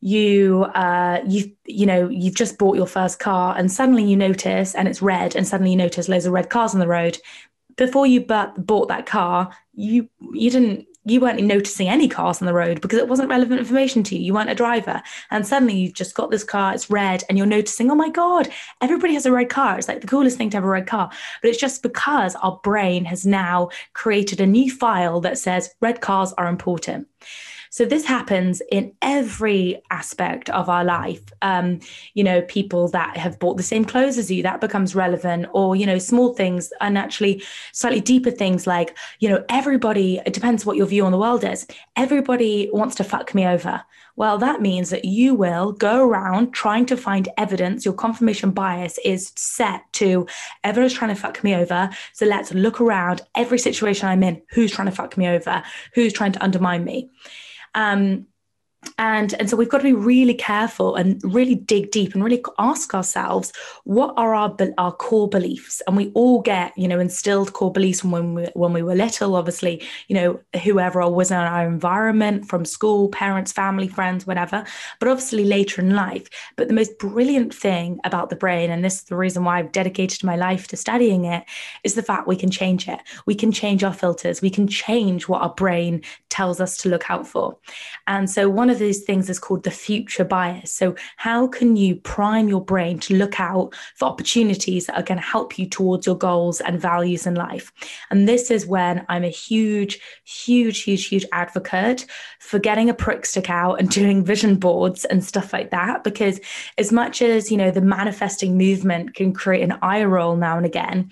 you uh, you you know you've just bought your first car and suddenly you notice and it's red and suddenly you notice loads of red cars on the road. Before you bought that car, you you didn't you weren't noticing any cars on the road because it wasn't relevant information to you. You weren't a driver. And suddenly you've just got this car, it's red, and you're noticing, oh my God, everybody has a red car. It's like the coolest thing to have a red car. But it's just because our brain has now created a new file that says red cars are important. So this happens in every aspect of our life. Um, you know, people that have bought the same clothes as you, that becomes relevant, or, you know, small things and actually slightly deeper things like, you know, everybody, it depends what your view on the world is. Everybody wants to fuck me over. Well, that means that you will go around trying to find evidence. Your confirmation bias is set to everyone's trying to fuck me over. So let's look around every situation I'm in. Who's trying to fuck me over? Who's trying to undermine me? Um, and and so we've got to be really careful and really dig deep and really ask ourselves what are our our core beliefs? And we all get you know instilled core beliefs from when we when we were little obviously you know whoever was in our environment from school parents family friends whatever but obviously later in life. But the most brilliant thing about the brain and this is the reason why I've dedicated my life to studying it is the fact we can change it. We can change our filters. We can change what our brain tells us to look out for. And so one of these things is called the future bias. So, how can you prime your brain to look out for opportunities that are going to help you towards your goals and values in life? And this is when I'm a huge, huge, huge, huge advocate for getting a prick stick out and *laughs* doing vision boards and stuff like that. Because as much as, you know, the manifesting movement can create an eye roll now and again,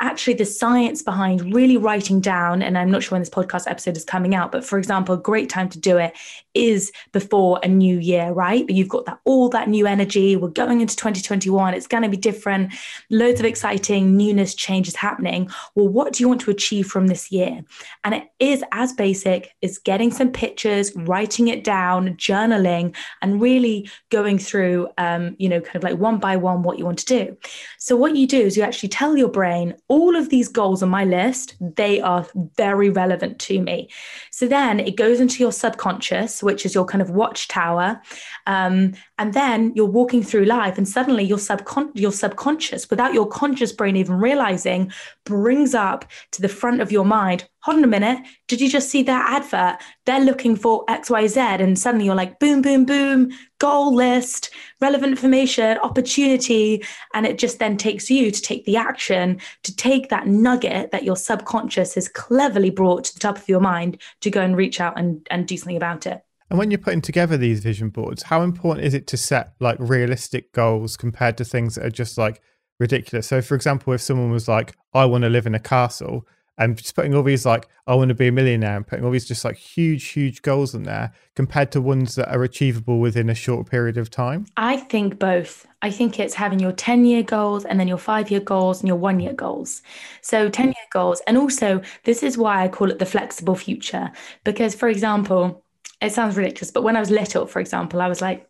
actually the science behind really writing down, and I'm not sure when this podcast episode is coming out, but for example, a great time to do it is before a new year, right? But you've got that all that new energy. We're going into 2021. It's going to be different. Loads of exciting newness changes happening. Well, what do you want to achieve from this year? And it is as basic as getting some pictures, writing it down, journaling, and really going through, um, you know, kind of like one by one what you want to do. So what you do is you actually tell your brain all of these goals on my list, they are very relevant to me. So then it goes into your subconscious, which is your kind of watchtower. Um, and then you're walking through life, and suddenly your, subcon- your subconscious, without your conscious brain even realizing, brings up to the front of your mind hold on a minute, did you just see that advert? They're looking for XYZ. And suddenly you're like, boom, boom, boom, goal list, relevant information, opportunity. And it just then takes you to take the action, to take that nugget that your subconscious has cleverly brought to the top of your mind to go and reach out and, and do something about it. And when you're putting together these vision boards, how important is it to set like realistic goals compared to things that are just like ridiculous? So, for example, if someone was like, I want to live in a castle, and just putting all these like I want to be a millionaire and putting all these just like huge, huge goals in there compared to ones that are achievable within a short period of time? I think both. I think it's having your 10 year goals and then your five year goals and your one year goals. So 10 year goals. And also, this is why I call it the flexible future. Because, for example, it sounds ridiculous, but when I was little, for example, I was like,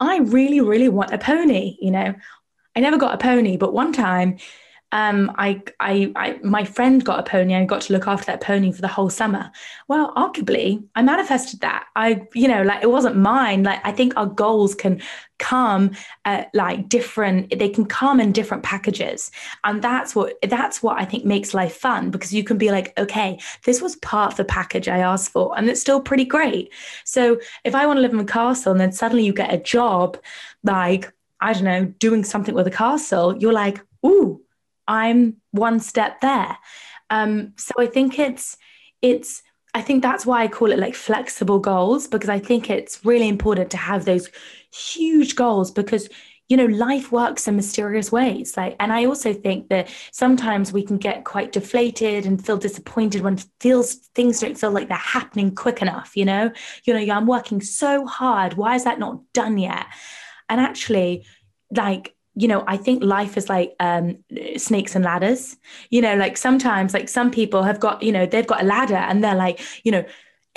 I really, really want a pony. You know, I never got a pony, but one time um, I, I, I, my friend got a pony. I got to look after that pony for the whole summer. Well, arguably, I manifested that. I, you know, like it wasn't mine. Like I think our goals can come at like different. They can come in different packages, and that's what that's what I think makes life fun because you can be like, okay, this was part of the package I asked for, and it's still pretty great. So if I want to live in a castle, and then suddenly you get a job, like I don't know, doing something with a castle, you're like, ooh I'm one step there. Um, so I think it's it's I think that's why I call it like flexible goals because I think it's really important to have those huge goals because you know life works in mysterious ways. Like and i also think that sometimes we can get quite deflated and feel disappointed when feels things don't feel like they're happening quick enough you know? You know i'm working so hard. Why is that not done yet? And actually like you know i think life is like um, snakes and ladders you know like sometimes like some people have got you know they've got a ladder and they're like you know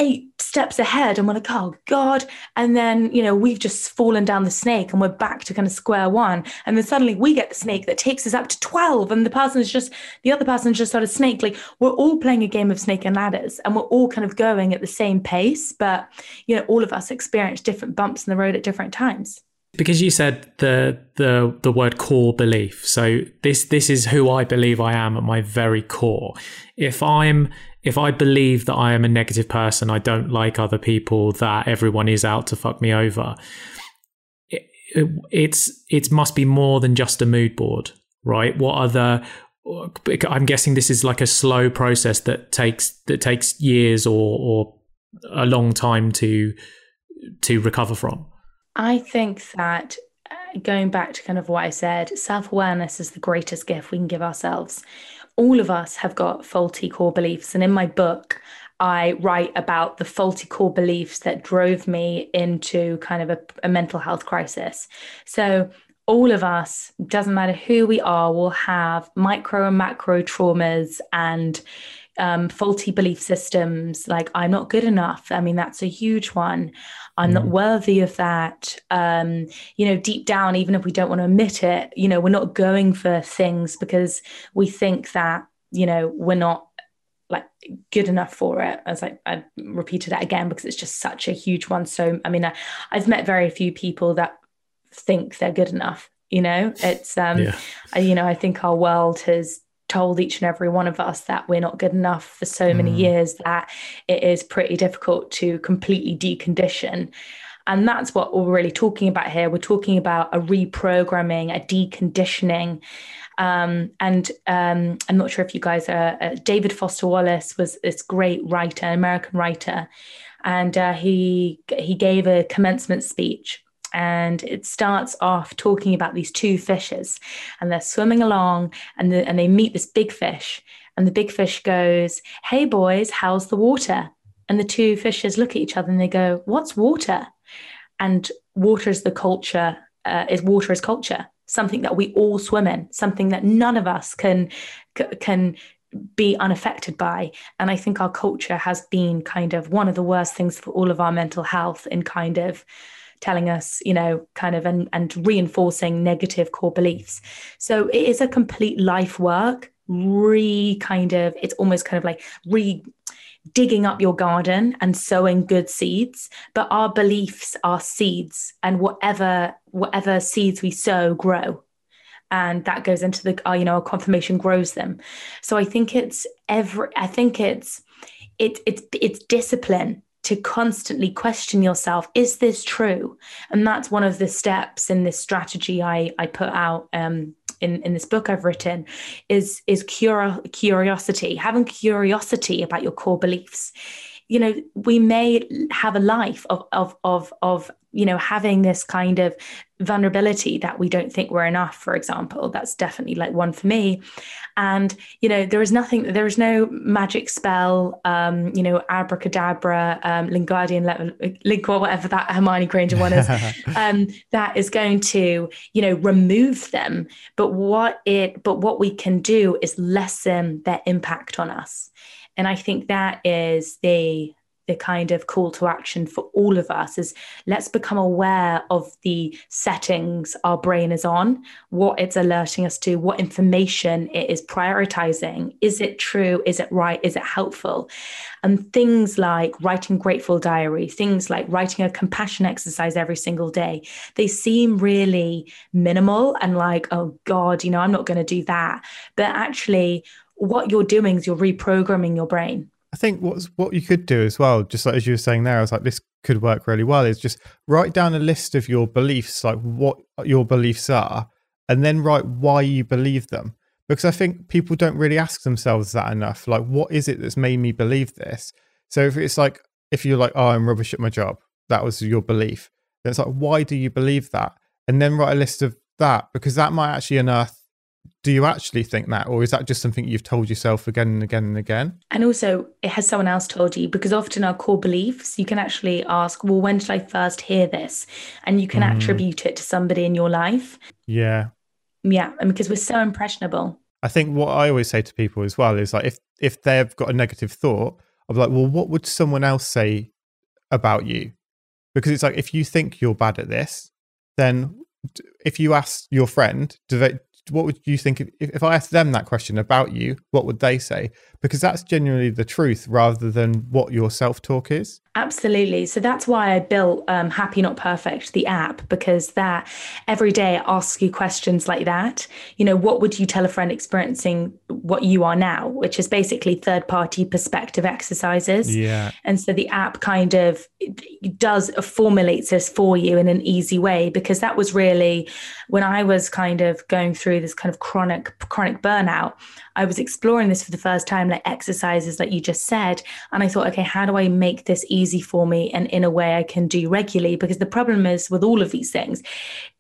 eight steps ahead and we're like, oh God. And then, you know, we've just fallen down the snake and we're back to kind of square one. And then suddenly we get the snake that takes us up to 12. And the person is just, the other person's just sort of snake. Like we're all playing a game of snake and ladders and we're all kind of going at the same pace. But, you know, all of us experience different bumps in the road at different times because you said the the the word core belief so this this is who i believe i am at my very core if i'm if I believe that I am a negative person, I don't like other people, that everyone is out to fuck me over, it, it, it's it must be more than just a mood board, right? What other I'm guessing this is like a slow process that takes that takes years or or a long time to to recover from. I think that uh, going back to kind of what I said, self awareness is the greatest gift we can give ourselves all of us have got faulty core beliefs. And in my book, I write about the faulty core beliefs that drove me into kind of a, a mental health crisis. So, all of us, doesn't matter who we are, will have micro and macro traumas and um, faulty belief systems like I'm not good enough. I mean, that's a huge one. I'm mm. not worthy of that. Um, you know, deep down, even if we don't want to admit it, you know, we're not going for things because we think that, you know, we're not like good enough for it as I, I repeated that again because it's just such a huge one so i mean I, i've met very few people that think they're good enough you know it's um yeah. You know i think our world has told each and every one of us that we're not good enough for so many mm. years that it is pretty difficult to completely decondition. And that's what we're really talking about here. We're talking about a reprogramming, a deconditioning. Um, and um, I'm not sure if you guys are. Uh, David Foster Wallace was this great writer, American writer, and uh, he he gave a commencement speech and it starts off talking about these two fishes and they're swimming along and, the, and they meet this big fish and the big fish goes hey boys how's the water and the two fishes look at each other and they go what's water and water is the culture uh, is water is culture something that we all swim in something that none of us can can be unaffected by. And I think our culture has been kind of one of the worst things for all of our mental health in kind of telling us, you know, kind of and, and reinforcing negative core beliefs. So it is a complete life work, re kind of, it's almost kind of like re digging up your garden and sowing good seeds. But our beliefs are seeds and whatever whatever seeds we sow grow. And that goes into the uh, you know our confirmation grows them. So i think it's every i think it's it, it's it's discipline to constantly question yourself is this true and that's one of the steps in this strategy i i put out um, in, in this book I've written is is curi- curiosity, having curiosity about your core beliefs. You know, we may have a life of of of of you know having this kind of vulnerability that we don't think we're enough for example that's definitely like one for me. And you know there is nothing there is no magic spell um you know abracadabra um Wingardium link or whatever that hermione granger one is *laughs* um that is going to you know remove them. But what it but what we can do is lessen their impact on us. And i think that is the the kind of call to action for all of us is let's become aware of the settings our brain is on, what it's alerting us to, what information it is prioritizing. Is it true? Is it right? Is it helpful? And things like writing grateful diary, things like writing a compassion exercise every single day, they seem really minimal and like, oh God, you know, I'm not going to do that. But actually, what you're doing is you're reprogramming your brain I think what's what you could do as well, just like as you were saying there, I was like, this could work really well. Is just write down a list of your beliefs, like what your beliefs are, and then write why you believe them. Because I think people don't really ask themselves that enough. Like, what is it that's made me believe this? So if it's like, if you're like, oh, I'm rubbish at my job, that was your belief. Then it's like, why do you believe that? And then write a list of that? Because that might actually unearth do you actually think that or is that just something you've told yourself again and again and again? And also it has someone else told you because often our core beliefs you can actually ask well when did i first hear this? And you can mm. attribute it to somebody in your life. Yeah. Yeah and because we're so impressionable. I think what i always say to people as well is like if if they've got a negative thought be like well what would someone else say about you? Because it's like if you think you're bad at this then if you ask your friend do they what would you think if, if I asked them that question about you? What would they say? Because that's genuinely the truth rather than what your self talk is. Absolutely. So that's why I built um, Happy Not Perfect, the app, because that every day asks you questions like that. You know, what would you tell a friend experiencing what you are now, which is basically third party perspective exercises. Yeah. And so the app kind of does formulates this for you in an easy way because that was really when I was kind of going through this kind of chronic chronic burnout. I was exploring this for the first time, like exercises, like you just said. And I thought, okay, how do I make this easy for me and in a way I can do regularly? Because the problem is with all of these things,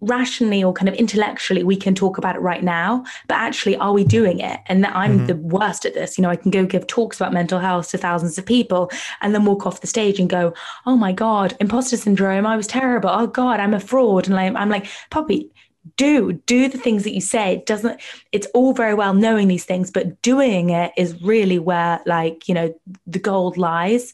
rationally or kind of intellectually, we can talk about it right now, but actually, are we doing it? And I'm mm-hmm. the worst at this. You know, I can go give talks about mental health to thousands of people and then walk off the stage and go, oh my God, imposter syndrome. I was terrible. Oh God, I'm a fraud. And I'm like, Poppy, do do the things that you say. It doesn't it's all very well knowing these things but doing it is really where like you know the gold lies.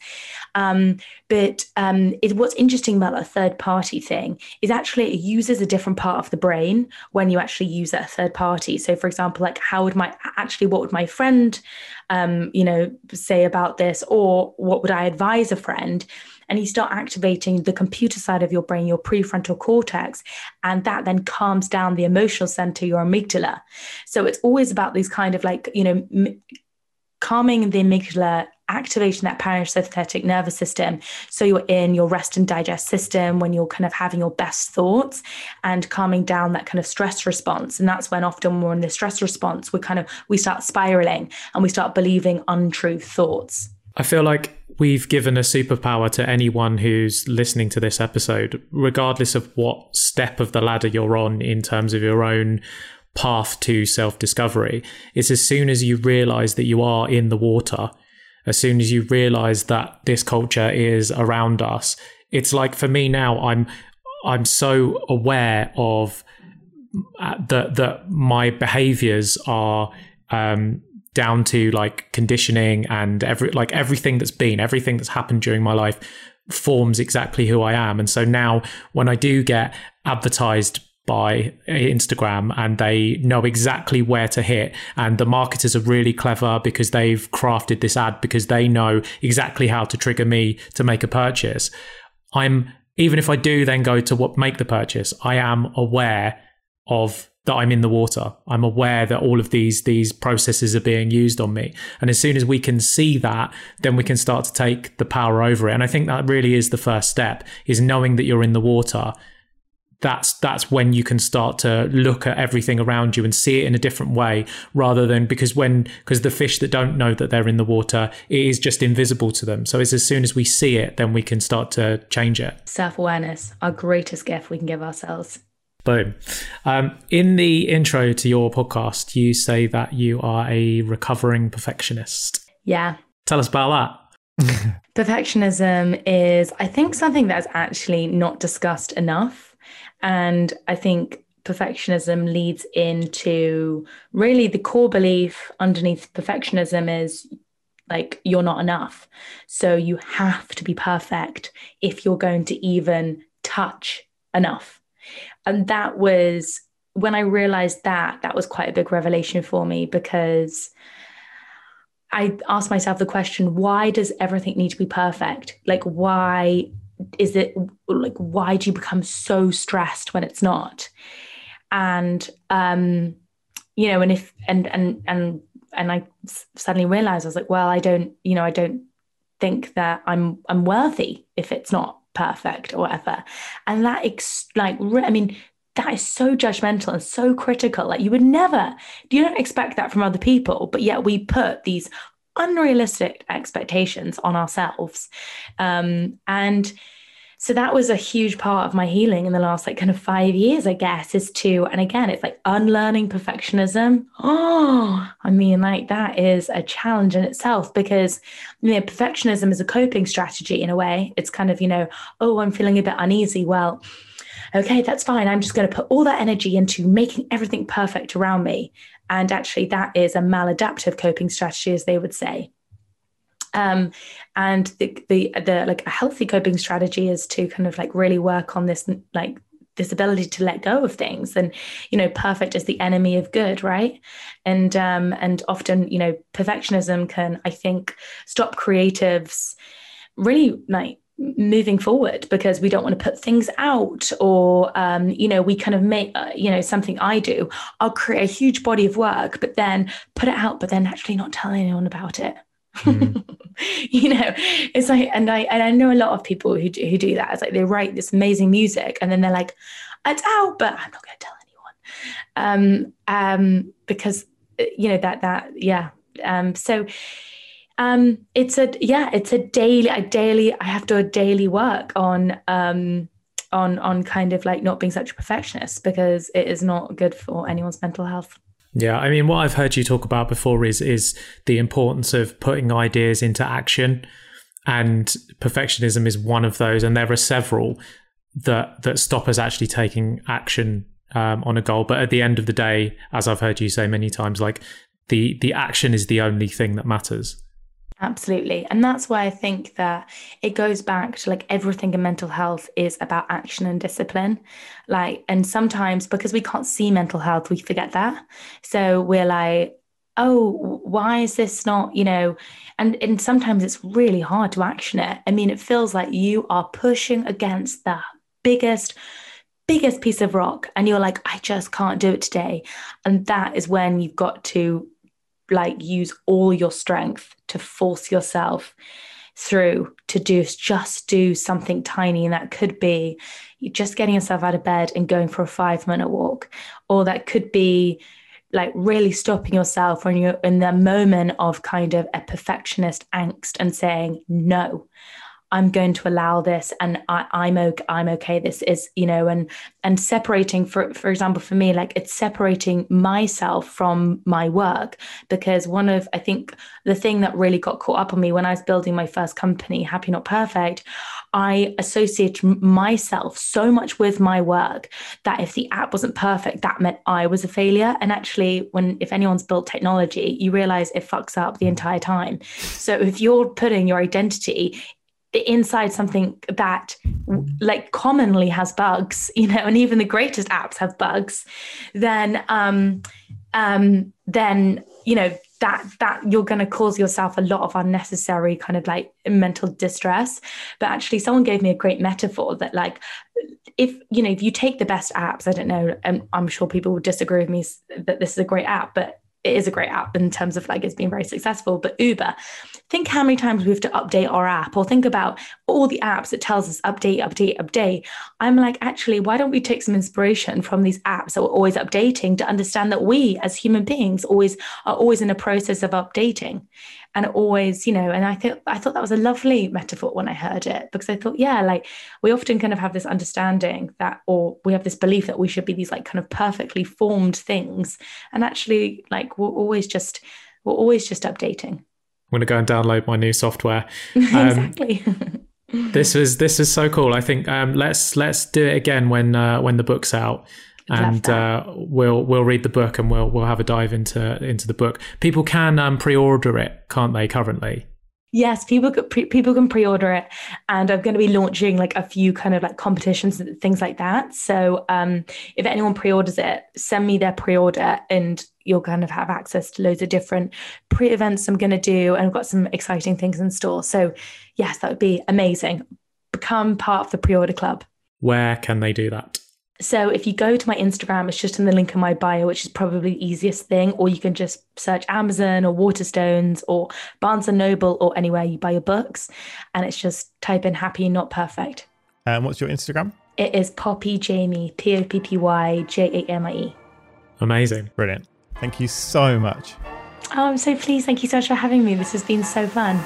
Um, but um, it, what's interesting about that third party thing is actually it uses a different part of the brain when you actually use that third party. So for example like how would my actually what would my friend um, you know say about this? Or what would i advise a friend and you start activating the computer side of your brain, your prefrontal cortex, and that then calms down the emotional center, your amygdala. So it's always about these kind of like, you know, m- calming the amygdala activation that parasympathetic nervous system. So you're in your rest and digest system when you're kind of having your best thoughts and calming down that kind of stress response. And that's when often we're in the stress response we kind of we start spiraling and we start believing untrue thoughts. I feel like we've given a superpower to anyone who's listening to this episode, regardless of what step of the ladder you're on in terms of your own path to self discovery. It's as soon as you realize that you are in the water, as soon as you realize that this culture is around us, it's like for me now, I'm I'm so aware of uh, that that my behaviors are um, down to like conditioning and every like everything that's been everything that's happened during my life forms exactly who I am and so now when I do get advertised by uh, Instagram and they know exactly where to hit. And the marketers are really clever because they've crafted this ad because they know exactly how to trigger me to make a purchase. I'm, even if I do then go to what make the purchase, I am aware of that I'm in the water. I'm aware that all of these these processes are being used on me. And as soon as we can see that, then we can start to take the power over it. And I think that really is the first step is knowing that you're in the water. That's that's when you can start to look at everything around you and see it in a different way rather than because when because the fish that don't know that they're in the water it is just invisible to them. So it's as soon as we see it then we can start to change it. Self-awareness, our greatest gift we can give ourselves. Boom. Um, in the intro to your podcast, you say that you are a recovering perfectionist. Yeah. Tell us about that. *laughs* Perfectionism is, I think, something that's actually not discussed enough. And I think perfectionism leads into really the core belief underneath perfectionism is like you're not enough. So you have to be perfect if you're going to even touch enough. And that was when I realized that, that was quite a big revelation for me because I asked myself the question why does everything need to be perfect? Like, why is it like, why do you become so stressed when it's not? And, um, you know, and if, and, and, and, and I suddenly realized I was like, well, I don't, you know, I don't think that I'm, I'm worthy if it's not perfect or whatever. And that, ex- like, I mean, that is so judgmental and so critical. Like, you would never, you don't expect that from other people, but yet we put these unrealistic expectations on ourselves. Um, and so that was a huge part of my healing in the last like kind of five years, I guess, is to, and again, it's like unlearning perfectionism. Oh, I mean, like that is a challenge in itself because, you know, perfectionism is a coping strategy in a way. It's kind of, you know, oh, I'm feeling a bit uneasy. Well, okay, that's fine. I'm just going to put all that energy into making everything perfect around me. And actually, that is a maladaptive coping strategy, as they would say. Um, and the, the the like a healthy coping strategy is to kind of like really work on this like this ability to let go of things. And you know perfect is the enemy of good right? And um and often you know perfectionism can i think stop creatives really like moving forward because we don't want to put things out or um, you know we kind of make uh, you know something i do. I'll create a huge body of work but then put it out but then actually not tell anyone about it mm. *laughs* you know it's like and i and i know a lot of people who do, who do that. It's like they write this amazing music and then they're like it's out but i'm not going to tell anyone. Um um because uh, you know that that yeah. Um so um it's a yeah it's a daily a daily i have to a daily work on um on on kind of like not being such a perfectionist because it is not good for anyone's mental health yeah, I mean, what I've heard you talk about before is is the importance of putting ideas into action, and perfectionism is one of those, and there are several that that stop us actually taking action um, on a goal. But at the end of the day, as I've heard you say many times, like the the action is the only thing that matters. Absolutely. And that's why I think that it goes back to like everything in mental health is about action and discipline. Like, and sometimes because we can't see mental health, we forget that. So we're like, oh, why is this not, you know, and, and sometimes it's really hard to action it. I mean, it feels like you are pushing against the biggest, biggest piece of rock and you're like, I just can't do it today. And that is when you've got to like use all your strength to force yourself through to do just do something tiny and that could be just getting yourself out of bed and going for a 5 minute walk or that could be like really stopping yourself when you're in the moment of kind of a perfectionist angst and saying no I'm going to allow this and I, am okay I'm okay. This is, you know, and and separating for for example, for me, like it's separating myself from my work because one of I think the thing that really got caught up on me when I was building my first company, Happy Not Perfect, I associated myself so much with my work that if the app wasn't perfect, that meant I was a failure. And actually, when if anyone's built technology, you realize it fucks up the entire time. So if you're putting your identity inside something that like commonly has bugs *laughs* you know and even the greatest apps have bugs then um um then you know that that you're going to cause yourself a lot of unnecessary kind of like mental distress. But actually someone gave me a great metaphor that like if you know if you take the best apps i don't know and i'm sure people will disagree with me that this is a great app but it is a great app in terms of like it's been very successful. But Uber, think how many times we have to update our app, or think about all the apps that tells us update, update, update. I'm like, actually, why don't we take some inspiration from these apps that we're always updating to understand that we as human beings always are always in a process of updating and always you know and i think i thought that was a lovely metaphor when i heard it because i thought yeah like we often kind of have this understanding that or we have this belief that we should be these like kind of perfectly formed things. And actually like we're always just we're always just updating. I'm going to go and download my new software. *laughs* Um, exactly. *laughs* this was this is so cool. I think um, let's let's do it again when uh, when the book's out and uh, we'll we'll read the book and we'll we'll have a dive into into the book. People can um, pre-order it, can't they? Currently. Yes, people pre- people can pre-order it, and I'm going to be launching like a few kind of like competitions and things like that. So um, if anyone pre-orders it, send me their pre-order, and you'll kind of have access to loads of different pre-events I'm going to do, and I've got some exciting things in store. So yes, that would be amazing. Become part of the pre-order club. Where can they do that? So if you go to my Instagram, it's just in the link in my bio, which is probably the easiest thing. Or you can just search Amazon or Waterstones or Barnes and Noble or anywhere you buy your books, and it's just type in "happy not perfect." And um, what's your Instagram? It is Poppy Jamie, P O P P Y J A M I E. Amazing, brilliant. Thank you so much. Oh, I'm so pleased. Thank you so much for having me. This has been so fun.